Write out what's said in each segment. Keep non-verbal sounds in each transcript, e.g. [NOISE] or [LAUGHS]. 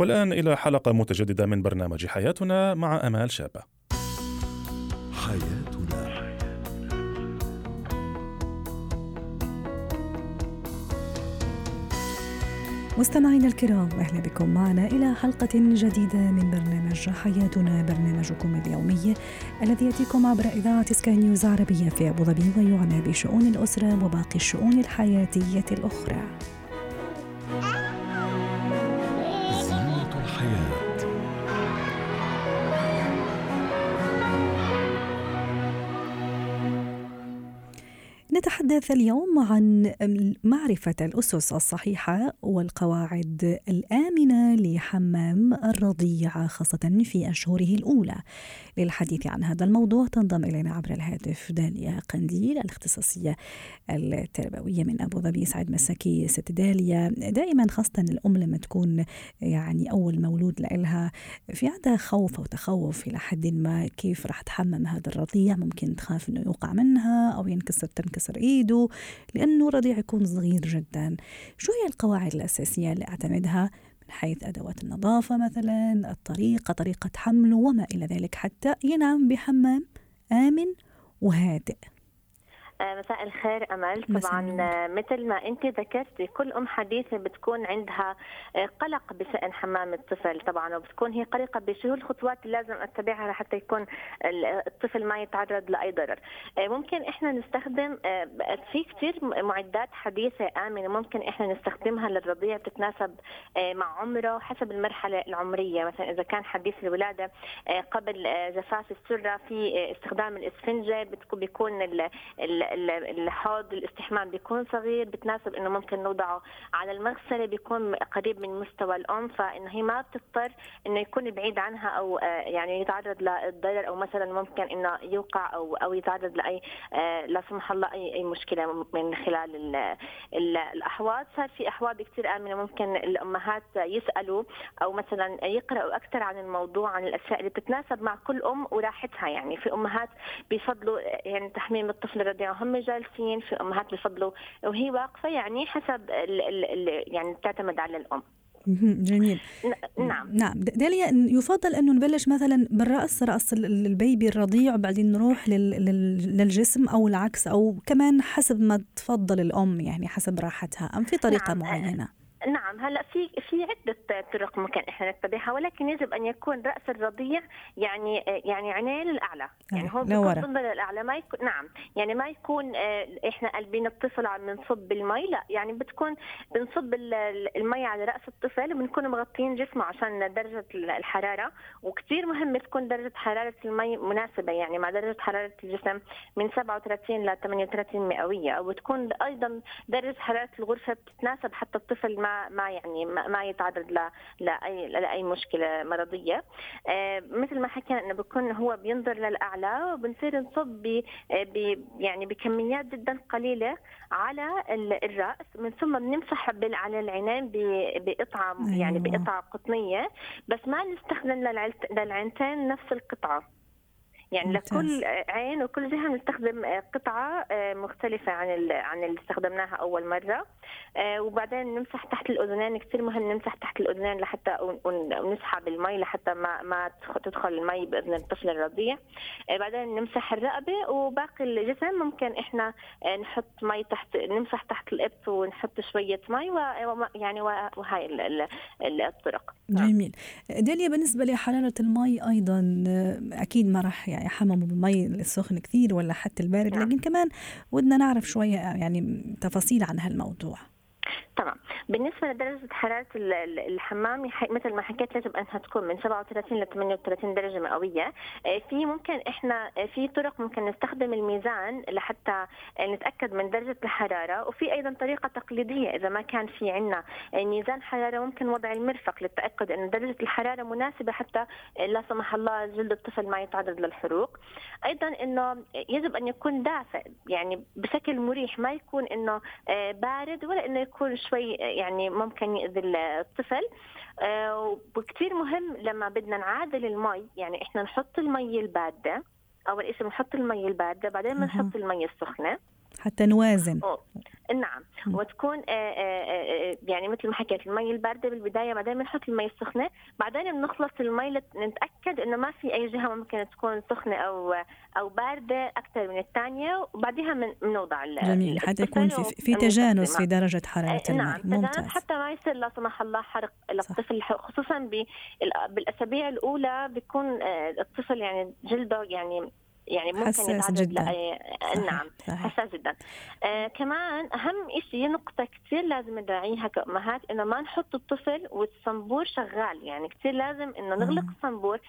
والآن إلى حلقة متجددة من برنامج حياتنا مع أمال شابة حياتنا مستمعينا الكرام أهلا بكم معنا إلى حلقة جديدة من برنامج حياتنا برنامجكم اليومي الذي يأتيكم عبر إذاعة سكاي نيوز عربية في أبو ظبي ويعنى بشؤون الأسرة وباقي الشؤون الحياتية الأخرى. نتحدث اليوم عن معرفة الأسس الصحيحة والقواعد الآمنة لحمام الرضيع خاصة في أشهره الأولى. للحديث عن هذا الموضوع تنضم إلينا عبر الهاتف داليا قنديل الاختصاصية التربوية من أبو ظبي سعد مساكي ست داليا. دائما خاصة الأم لما تكون يعني أول مولود لها في عندها خوف أو تخوف إلى حد ما كيف راح تحمم هذا الرضيع؟ ممكن تخاف أنه يوقع منها أو ينكسر تنكسر إيده لأنه الرضيع يكون صغير جدا. شو هي القواعد الأساسية اللي أعتمدها من حيث أدوات النظافة مثلا الطريقة طريقة حمله وما إلى ذلك حتى ينام بحمام آمن وهادئ. مساء الخير أمل. طبعا آه، مثل ما أنت ذكرتي كل أم حديثة بتكون عندها آه، قلق بشأن حمام الطفل طبعا وبتكون هي قلقة بشو الخطوات اللي لازم أتبعها لحتى يكون الطفل ما يتعرض لأي ضرر. ممكن إحنا نستخدم في كثير معدات حديثة آمنة ممكن إحنا نستخدمها للرضيع تتناسب مع عمره حسب المرحلة العمرية. مثلا إذا كان حديث الولادة قبل جفاف السرة في استخدام الإسفنجة بيكون الحوض الاستحمام بيكون صغير بتناسب إنه ممكن نوضعه على المغسلة بيكون قريب من مستوى الأم فإنه هي ما بتضطر إنه يكون بعيد عنها أو آه، يعني يتعرض للضرر أو مثلا ممكن إنه يوقع أو أو يتعرض لأي آه، لا سمح الله أي أي مشكلة من خلال ال ال الأحواض. صار في أحواض كثير آمنة ممكن الأمهات يسألوا أو مثلا يقرأوا أكثر عن الموضوع عن الأشياء اللي بتتناسب مع كل أم وراحتها. يعني في أمهات بيفضلوا يعني تحميم الطفل الرضيع هم جالسين في أمهات بفضلوا وهي واقفة يعني حسب ال ال يعني تعتمد على الأم. جميل. نعم. نعم. داليا يفضل انه نبلش مثلا بالرأس رأس البيبي الرضيع وبعدين نروح للجسم أو العكس أو كمان حسب ما تفضل الأم يعني حسب راحتها أم في طريقة نعم. معينة؟ نعم. هلا في في عدة طرق ممكن إحنا نتبعها ولكن يجب أن يكون رأس الرضيع يعني يعني عينيه للأعلى. يعني هو بيكون للأعلى ما يكون نعم. يعني ما يكون آه، إحنا قلبين الطفل عم نصب المي لا. يعني بتكون بنصب المي على رأس الطفل وبنكون مغطيين جسمه عشان درجة الحرارة. وكثير مهم تكون درجة حرارة المي مناسبة يعني مع درجة حرارة الجسم من 37 ل 38 مئوية. وتكون أيضا درجة حرارة الغرفة بتتناسب حتى الطفل ما ما يعني ما يتعرض لأي لأي مشكلة مرضية. آه، مثل ما حكينا إنه بكون هو بينظر للأعلى وبنصير نصب ب يعني بكميات جدا قليلة على الرأس من ثم بنمسح على العينين بقطعه يعني أيوة. بقطعه قطنية. بس ما نستخدم للعينتين نفس القطعة. يعني ممتاز. لكل عين وكل جهة بنستخدم قطعة آه، مختلفة عن عن اللي استخدمناها أول مرة. آه، وبعدين نمسح تحت الأذنين كثير مهم نمسح تحت الأذنين لحتى ونسحب المي لحتى ما ما تدخل المي بإذن الطفل الرضيع. آه، بعدين نمسح الرقبة وباقي الجسم. ممكن إحنا نحط مي تحت نمسح تحت الإبط ونحط شوية مي ويعني وهاي الطرق. جميل. داليا بالنسبة لحرارة المي أيضا أكيد ما راح يعني يحمموا بالمي السخن كثير ولا حتى البارد نعم. لكن كمان ودنا نعرف شوية يعني تفاصيل عن هالموضوع تمام بالنسبة لدرجة حرارة الحمام مثل ما حكيت لازم أنها تكون من 37 ل 38 درجة مئوية. آه، في ممكن إحنا آه، في طرق ممكن نستخدم الميزان لحتى آه، نتأكد من درجة الحرارة. وفي أيضا طريقة تقليدية إذا ما كان في عندنا ميزان حرارة ممكن وضع المرفق للتأكد إن درجة الحرارة مناسبة حتى لا سمح الله جلد الطفل ما يتعرض للحروق. أيضا إنه يجب أن يكون دافئ يعني بشكل مريح ما يكون إنه بارد ولا إنه يكون شوي يعني ممكن يأذي الطفل. آه، وكثير مهم لما بدنا نعادل المي يعني إحنا نحط المي الباردة أول شيء بنحط المي الباردة بعدين بنحط المي السخنة. حتى نوازن. نعم وتكون آه، آه، آه، يعني مثل ما حكيت المي الباردة بالبداية بعدين بنحط المي السخنة بعدين بنخلص المي نتأكد إنه ما في أي جهة ممكن تكون سخنة أو أو باردة أكثر من الثانية وبعدها بنوضع جميل. حتى يكون في, في تجانس في درجة حرارة المي. نعم ممتاز. حتى ما يصير لا سمح الله حرق للطفل خصوصا بالأسابيع الأولى بيكون الطفل يعني جلده يعني يعني ممكن حساس جدا. نعم حساس جدا. آه كمان أهم شيء نقطة كثير لازم نراعيها كامهات إنه ما نحط الطفل والصنبور شغال. يعني كثير لازم إنه نغلق الصنبور.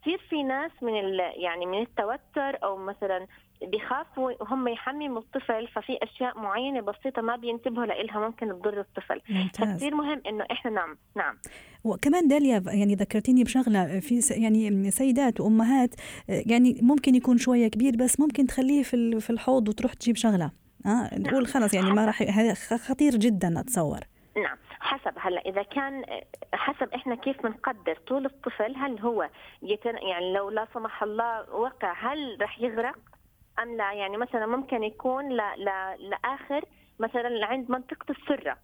كثير في ناس من يعني من التوتر أو مثلا بيخافوا وهم يحمموا الطفل ففي أشياء معينة بسيطة ما بينتبهوا لها ممكن تضر الطفل. فكثير مهم إنه إحنا نعم نعم. وكمان داليا يعني ذكرتيني بشغلة في يعني سيدات وأمهات يعني ممكن يكون شوية كبير بس ممكن تخليه في في الحوض وتروح تجيب شغلة. آه نقول نعم. خلص يعني ما راح هذا خطير جدا أتصور. نعم. حسب. هلأ إذا كان حسب إحنا كيف بنقدر طول الطفل هل هو يتن يعني لو لا سمح الله وقع هل رح يغرق؟ أم لا يعني مثلا ممكن يكون. لآخر مثلا عند منطقة السرة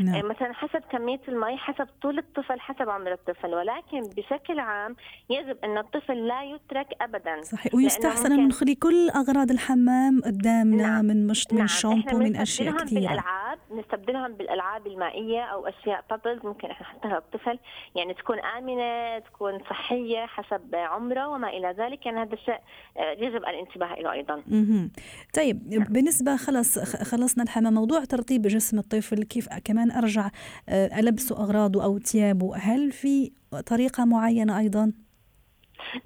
نعم. يعني مثلا حسب كمية المي حسب طول الطفل حسب عمر الطفل ولكن بشكل عام يجب أن الطفل لا يترك أبدا صحيح ويستحسن أن نخلي كل أغراض الحمام قدامنا نعم. من مشط من نعم. شامبو من أشياء كثيرة بالألعاب نستبدلهم بالألعاب المائية أو أشياء بابلز ممكن إحنا نحطها للطفل يعني تكون آمنة تكون صحية حسب عمره وما إلى ذلك يعني هذا الشيء آه، يجب الانتباه له أيضا مه. طيب نعم. بالنسبة خلص خلصنا الحمام موضوع ترطيب جسم الطفل كيف كمان كمان أرجع آه، ألبسه أغراضه أو ثيابه. هل في طريقة معينة أيضا؟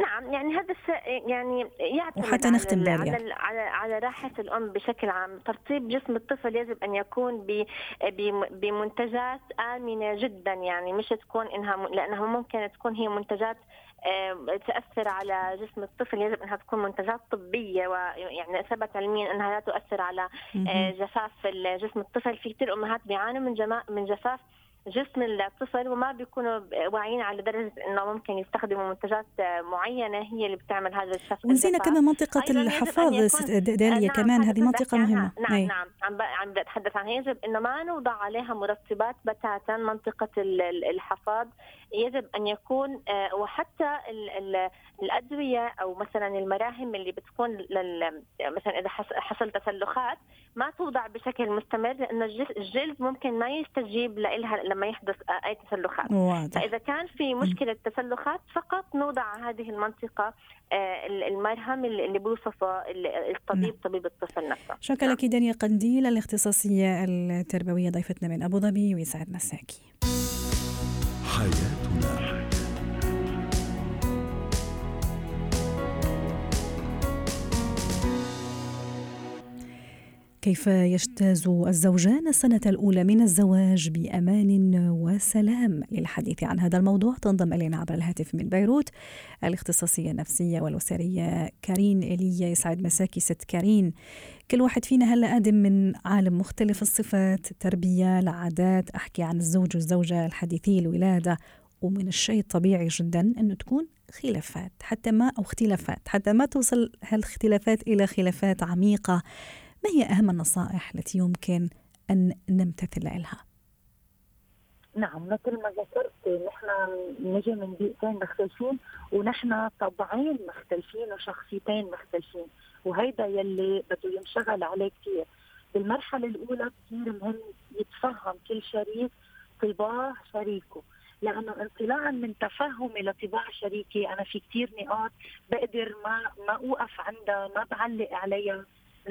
نعم يعني هذا يعني يعتمد وحتى نختم على, على, على على راحة الأم بشكل عام. ترطيب جسم الطفل يجب أن يكون بمنتجات آمنة جدا. يعني مش تكون إنها لأنها ممكن تكون هي منتجات تأثر على جسم الطفل يجب أنها تكون منتجات طبية ويعني ثبت علميا أنها لا تؤثر على آه، جفاف جسم الطفل. في كثير أمهات بيعانوا من من جفاف جسم الطفل وما بيكونوا واعيين على درجة إنه ممكن يستخدموا منتجات معينة هي اللي بتعمل هذا الشفط ونسينا كمان منطقة الحفاظ داليا نعم كمان هذه منطقة مهمة. نعم أي. نعم عم عم بتحدث عنها. يجب إنه ما نوضع عليها مرطبات بتاتا منطقة الحفاظ. يجب أن يكون آه، وحتى الأدوية أو مثلا المراهم اللي بتكون مثلا إذا حصل تسلخات ما توضع بشكل مستمر لأنه الجلد ممكن ما يستجيب لها لما يحدث أي تسلخات. واضح. فإذا كان في مشكلة تسلخات فقط نوضع هذه المنطقة آه، المرهم اللي بيوصفه الطبيب نعم. طبيب الطفل نفسه. شكرا لك دنيا قنديل الاختصاصية التربوية ضيفتنا من أبو ظبي ويسعد مساكي. حياتنا. كيف يجتاز الزوجان السنة الأولى من الزواج بأمان وسلام؟ للحديث عن هذا الموضوع تنضم إلينا عبر الهاتف من بيروت الاختصاصية النفسية والأسرية كارين إيليا يسعد مساكي ست كارين. كل واحد فينا هلا قادم من عالم مختلف الصفات التربية العادات. أحكي عن الزوج والزوجة الحديثي الولادة. ومن الشيء الطبيعي جدا أنه تكون خلافات حتى ما أو اختلافات. حتى ما توصل هالاختلافات إلى خلافات عميقة. ما هي أهم النصائح التي يمكن أن نمتثل لها؟ نعم مثل ما ذكرت نحن نجي من بيئتين مختلفين ونحن طبعين مختلفين وشخصيتين مختلفين وهيدا يلي بده ينشغل عليه كثير بالمرحلة الأولى كثير مهم يتفهم كل شريك طباع شريكه لأنه انطلاقا من تفهمي لطباع شريكي أنا في كثير نقاط بقدر ما ما أوقف عندها ما بعلق عليها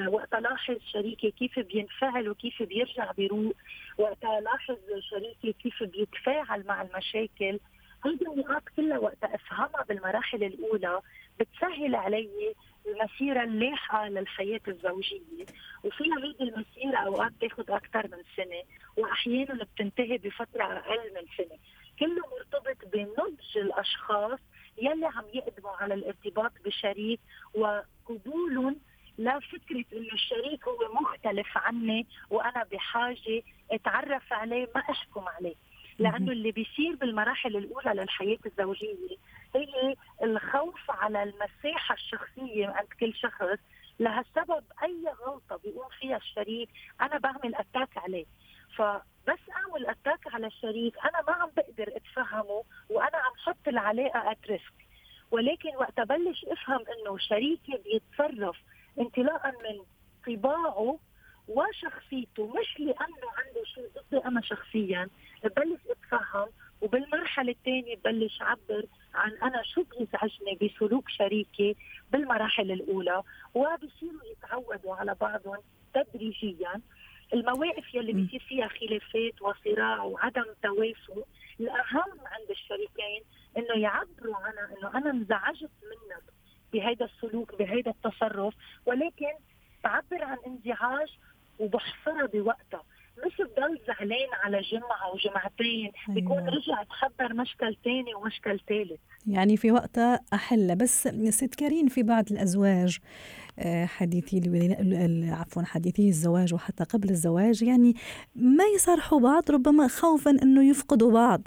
وقت الاحظ شريكي كيف بينفعل وكيف بيرجع بيروق وقت الاحظ شريكي كيف بيتفاعل مع المشاكل. هيدي النقاط كلها وقت أفهمها بالمراحل الأولى بتسهل علي المسيرة اللاحقة للحياة الزوجية. وفيها هيدي المسيرة أوقات تاخذ أكثر من سنة وأحيانا بتنتهي بفترة أقل من سنة. كله مرتبط بنضج الأشخاص يلي عم يقدموا على الارتباط بشريك وقبولهم لا فكرة إنه الشريك هو مختلف عني وأنا بحاجة أتعرف عليه ما اشكم عليه. لأنه اللي بيصير بالمراحل الأولى للحياة الزوجية هي الخوف على المساحة الشخصية عند كل شخص. لهالسبب أي غلطة بيقوم فيها الشريك أنا بعمل attack عليه. فبس أعمل attack على الشريك أنا ما عم بقدر أتفهمه وأنا عم حط العلاقة at risk ولكن وقت أبلش أفهم إنه شريكي بيتصرف وشخصيته مش لأنه عنده شيء ضدي أنا شخصيا ببلش أتفهم وبالمرحلة الثانية ببلش أعبر عن أنا شو بيزعجني بسلوك شريكي بالمراحل الأولى وبصيروا يتعودوا على بعضهم تدريجيا. المواقف يلي بيصير فيها خلافات وصراع وعدم توافق الأهم عند الشريكين إنه يعبروا عنها إنه أنا انزعجت منك بهذا السلوك بهذا التصرف ولكن بعبر عن انزعاج وبحصرها بوقتها مش بضل زعلان على جمعة وجمعتين أيوة. بيكون رجع تخبر مشكل تاني ومشكل ثالث يعني في وقتها أحلى بس ست كريم في بعض الأزواج آه، حديثي عفوا حديثي الزواج وحتى قبل الزواج يعني ما يصارحوا بعض ربما خوفا إنه يفقدوا بعض.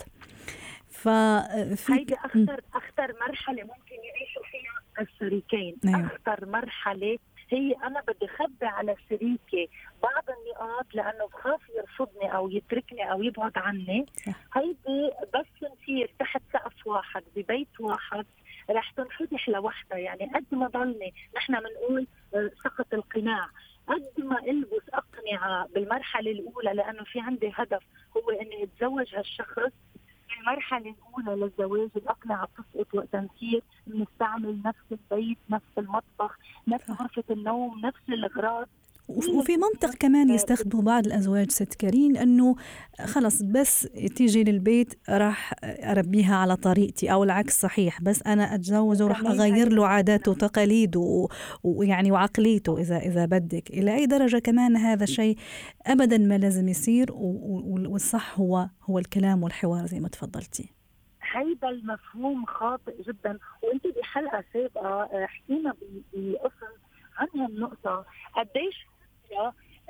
ف هيدي اخطر أخطر مرحلة ممكن يعيشوا فيها الشريكين أيوه. أخطر مرحلة هي أنا بدي خبي على شريكي بعض النقاط لأنه بخاف يرفضني أو يتركني أو يبعد عني. هيدي بس نصير تحت سقف واحد ببيت واحد رح تنفتح لوحدها. يعني قد ما ضلني نحن بنقول آه، سقط القناع. قد ما ألبس أقنعة بالمرحلة الأولى لأنه في عندي هدف هو إني أتزوج هالشخص المرحلة الأولى للزواج الأقنعة بتسقط وقت نصير بنستعمل نفس البيت نفس المطبخ نفس غرفة النوم نفس الإغراض. وفي منطق كمان يستخدموا بعض الأزواج ست كريم انه خلص بس تيجي للبيت راح أربيها على طريقتي أو العكس صحيح بس أنا اتجوز وراح أغير له عاداته وتقاليده ويعني وعقليته اذا إذا بدك. إلى أي درجة كمان هذا الشيء ابدا ما لازم يصير والصح هو هو الكلام والحوار زي ما تفضلتي. هيدا المفهوم خاطئ جدا. وانت بحلقة سابقة آه، حكينا بقسم عن هالنقطه قديش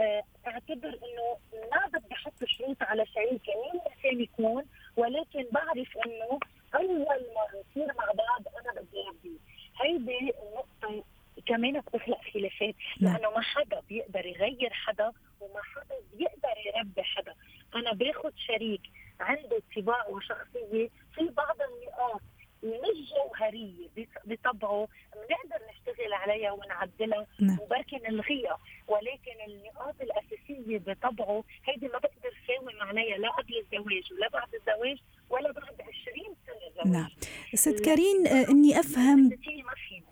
آه، اعتبر إنه ما بدي أحط شروط على شريكي مين كان يكون ولكن بعرف إنه أول ما نصير مع بعض أنا بدي اربيه هيدي النقطة كمان بتخلق خلافات نعم. لأنه ما حدا بيقدر يغير حدا وما حدا بيقدر يربي حدا. أنا باخذ شريك عنده طباع وشخصية في بعض النقاط مش جوهرية بطبعه. بنقدر نشتغل عليها ونعدلها نعم. وبركي نلغيها ولكن النقاط الأساسية بطبعه هيدي ما بقدر ساوم عليها لا قبل الزواج ولا بعد الزواج ولا بعد 20 سنة زواج. نعم. ست كريم آه، إني أفهم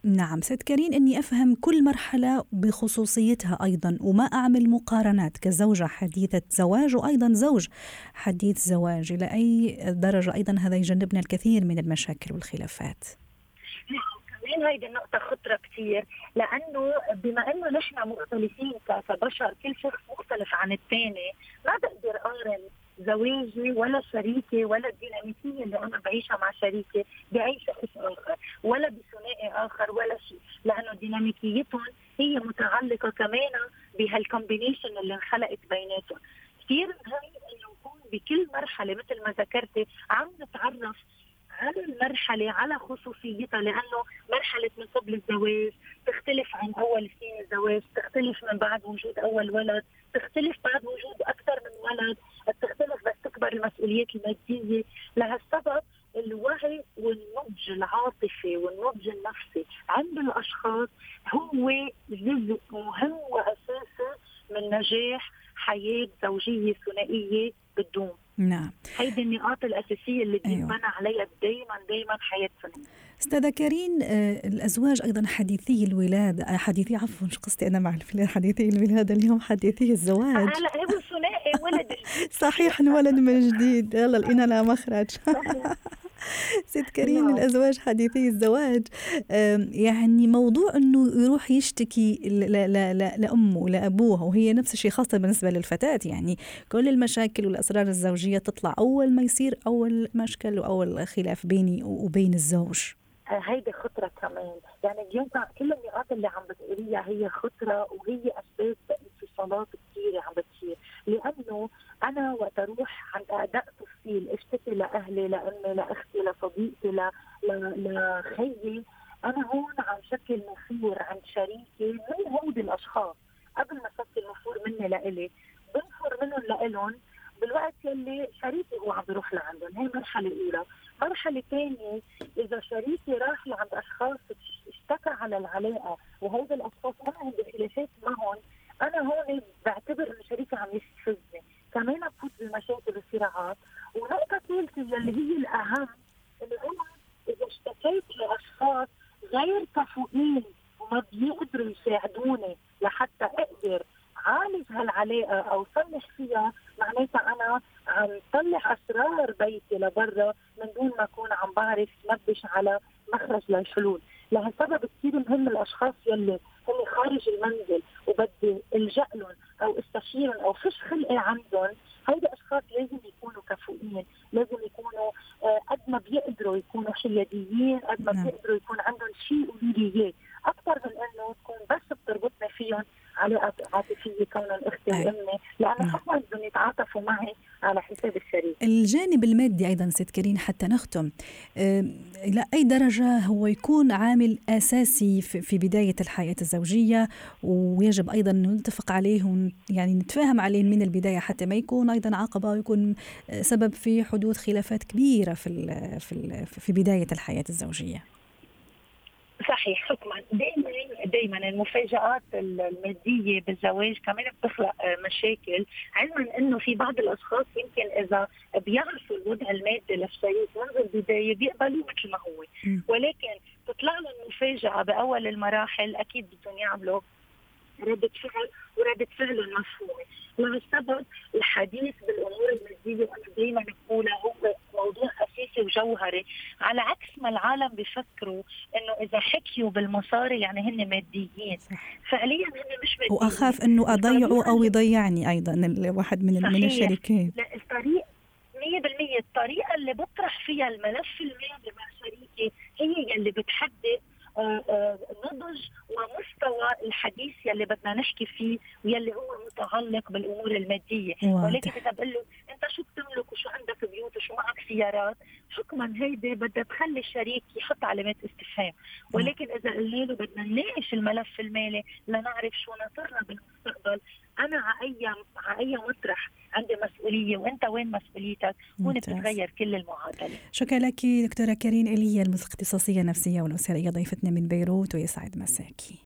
نعم ست كريم إني أفهم كل مرحلة بخصوصيتها أيضا وما أعمل مقارنات كزوجة حديثة زواج وأيضا زوج حديث زواج. إلى أي درجة أيضا هذا يجنبنا الكثير من المشاكل والخلافات؟ كمان هيدي النقطة خطرة كثير لأنه بما إنه نحن مختلفين كبشر كل شخص مختلف عن الثاني ما بقدر أقارن زواجي ولا شريكي ولا الديناميكية اللي أنا بعيشها مع شريكي بأي شخص آخر ولا آخر ولا شيء لأنه ديناميكيتهم هي متعلقة كمان بهالكومبينيشن اللي انخلقت بيناتهم. كثير مهم إنه نكون بكل مرحلة مثل ما ذكرتي عم نتعرف على المرحلة على خصوصيتها لأنه مرحلة من قبل الزواج تختلف عن أول سنين الزواج تختلف من بعد وجود أول ولد تختلف بعد وجود أكثر من ولد تختلف بس تكبر المسؤوليات المادية. لهالسبب الوعي والنضج العاطفي والنضج النفسي عند الأشخاص هو جزء مهم وأساسي من نجاح حياة زوجية ثنائية بتدوم نعم. هيدي النقاط الأساسية اللي أيوة. بنبنى عليها دائما دائما حياتنا أستاذة كريم آه، الأزواج أيضا حديثي الولاده آه، حديثي عفوا شو قصدي أنا مع حديثي الولاده اليوم حديثي الزواج. ثنائي ولد [LAUGHS] صحيح انولد من جديد. يلا لقينا لها مخرج. [LAUGHS] ست كريم. الأزواج حديثي الزواج. يعني موضوع إنه يروح يشتكي لأمه لابوه وهي نفس الشيء خاصة بالنسبة للفتاة. يعني كل المشاكل والأسرار الزوجية تطلع أول ما يصير أول مشكل وأول خلاف بيني وبين الزوج. هيدي خطرة كمان. يعني اليوم كل النقاط اللي عم بتقوليها هي خطرة وهي أسباب انفصالات كثيره عم بتصير. لأنه أنا وقت أروح عند أداء تفصيل اشتكي لأهلي لأمي لأختي لصديقتي لخيي أنا هون عم شكل نفور عند شريكي من هودي الأشخاص قبل ما سجل نفور مني لإلي بنفر منهم لإلهم بالوقت يلي شريكي هو عم بيروح لعندهم هي مرحلة أولى مرحلة ثانية إذا شريكي راح لعند أشخاص اشتكى على العلاقة وهذا الأشخاص أنا عندي خلافات معهم أنا هون بعتبر إنه شريكي عم يستفزني كمان بفوت بمشاكل وصراعات ونقطة ثالثة يلي هي الأهم إنه أنا إذا اشتكيت لأشخاص غير كفؤين وما بيقدروا يساعدوني لحتى أقدر عالج هالعلاقه أو صلح فيها؟ معناتها أنا عم طلع أسرار بيتي لبرا من دون ما أكون عم بعرف نبش على مخرج للحلول، لهالسبب كثير مهم الأشخاص يلي هم خارج المنزل وبدي إلجأ لهم أو استشيرهم أو فيش خلقي عندهم، هيدي أشخاص لازم يكونوا كفؤين، لازم يكونوا آه، قد ما بيقدروا يكونوا حياديين، قد ما نعم. بيقدروا يكون عندهم شيء يقولوا لي إياه، أكثر من إنه تكون بس بتربطني فيهم علاقه عاطفية كونهم أختي وأمي لأنه حتى بدهم يتعاطفوا معي على حساب الشريك. الجانب المادي أيضا ست كريم حتى نختم. إلى اي درجة هو يكون عامل أساسي في بداية الحياة الزوجية؟ ويجب أيضا نتفق عليه يعني نتفاهم عليه من البداية حتى ما يكون أيضا عقبة ويكون سبب في حدوث خلافات كبيرة في في في بداية الحياة الزوجية. صحيح حكما. دائما دائما المفاجآت المادية بالزواج كمان بتخلق مشاكل. علما إنه في بعض الأشخاص يمكن إذا بيعرفوا الوضع المادي للشريك منذ البداية بيقبلوه مثل ما هو. ولكن تطلع لهم مفاجأة بأول المراحل أكيد بدهم يعملوا ردة فعل وردة فعل مفهومة لهالسبب الحديث بالأمور المادية أنا دائما بقولها هو موضوع أساسي وجوهري. على عكس ما العالم بيفكروا إنه إذا حكيوا بالمصاري يعني هن ماديين. فعليا هن مش ماديين. وأخاف إنه اضيعه أو يضيعني أيضا الواحد من من الشريكين لا الطريق 100% الطريقة اللي بطرح فيها الملف المالي مع شريكي هي اللي بتحدد آه، آه، نضج ومستوى الحديث يلي بدنا نحكي فيه ويلي هو متعلق بالأمور المادية. ولكن إذا بقول له أنت شو بتملك وشو عندك بيوت وشو معك سيارات؟ حكما هيدي بدها تخلي الشريك يحط علامات استفهام. ولكن إذا قلنا له بدنا نناقش الملف المالي لنعرف شو ناطرنا بالمستقبل أنا على أي على أي مطرح عندي مسؤولية وأنت وين مسؤوليتك؟ هون بتتغير كل المعادلة. شكرا لك دكتورة كريم ايليا الاختصاصيه النفسية والأسرية ضيفتنا من بيروت ويسعد مساكي.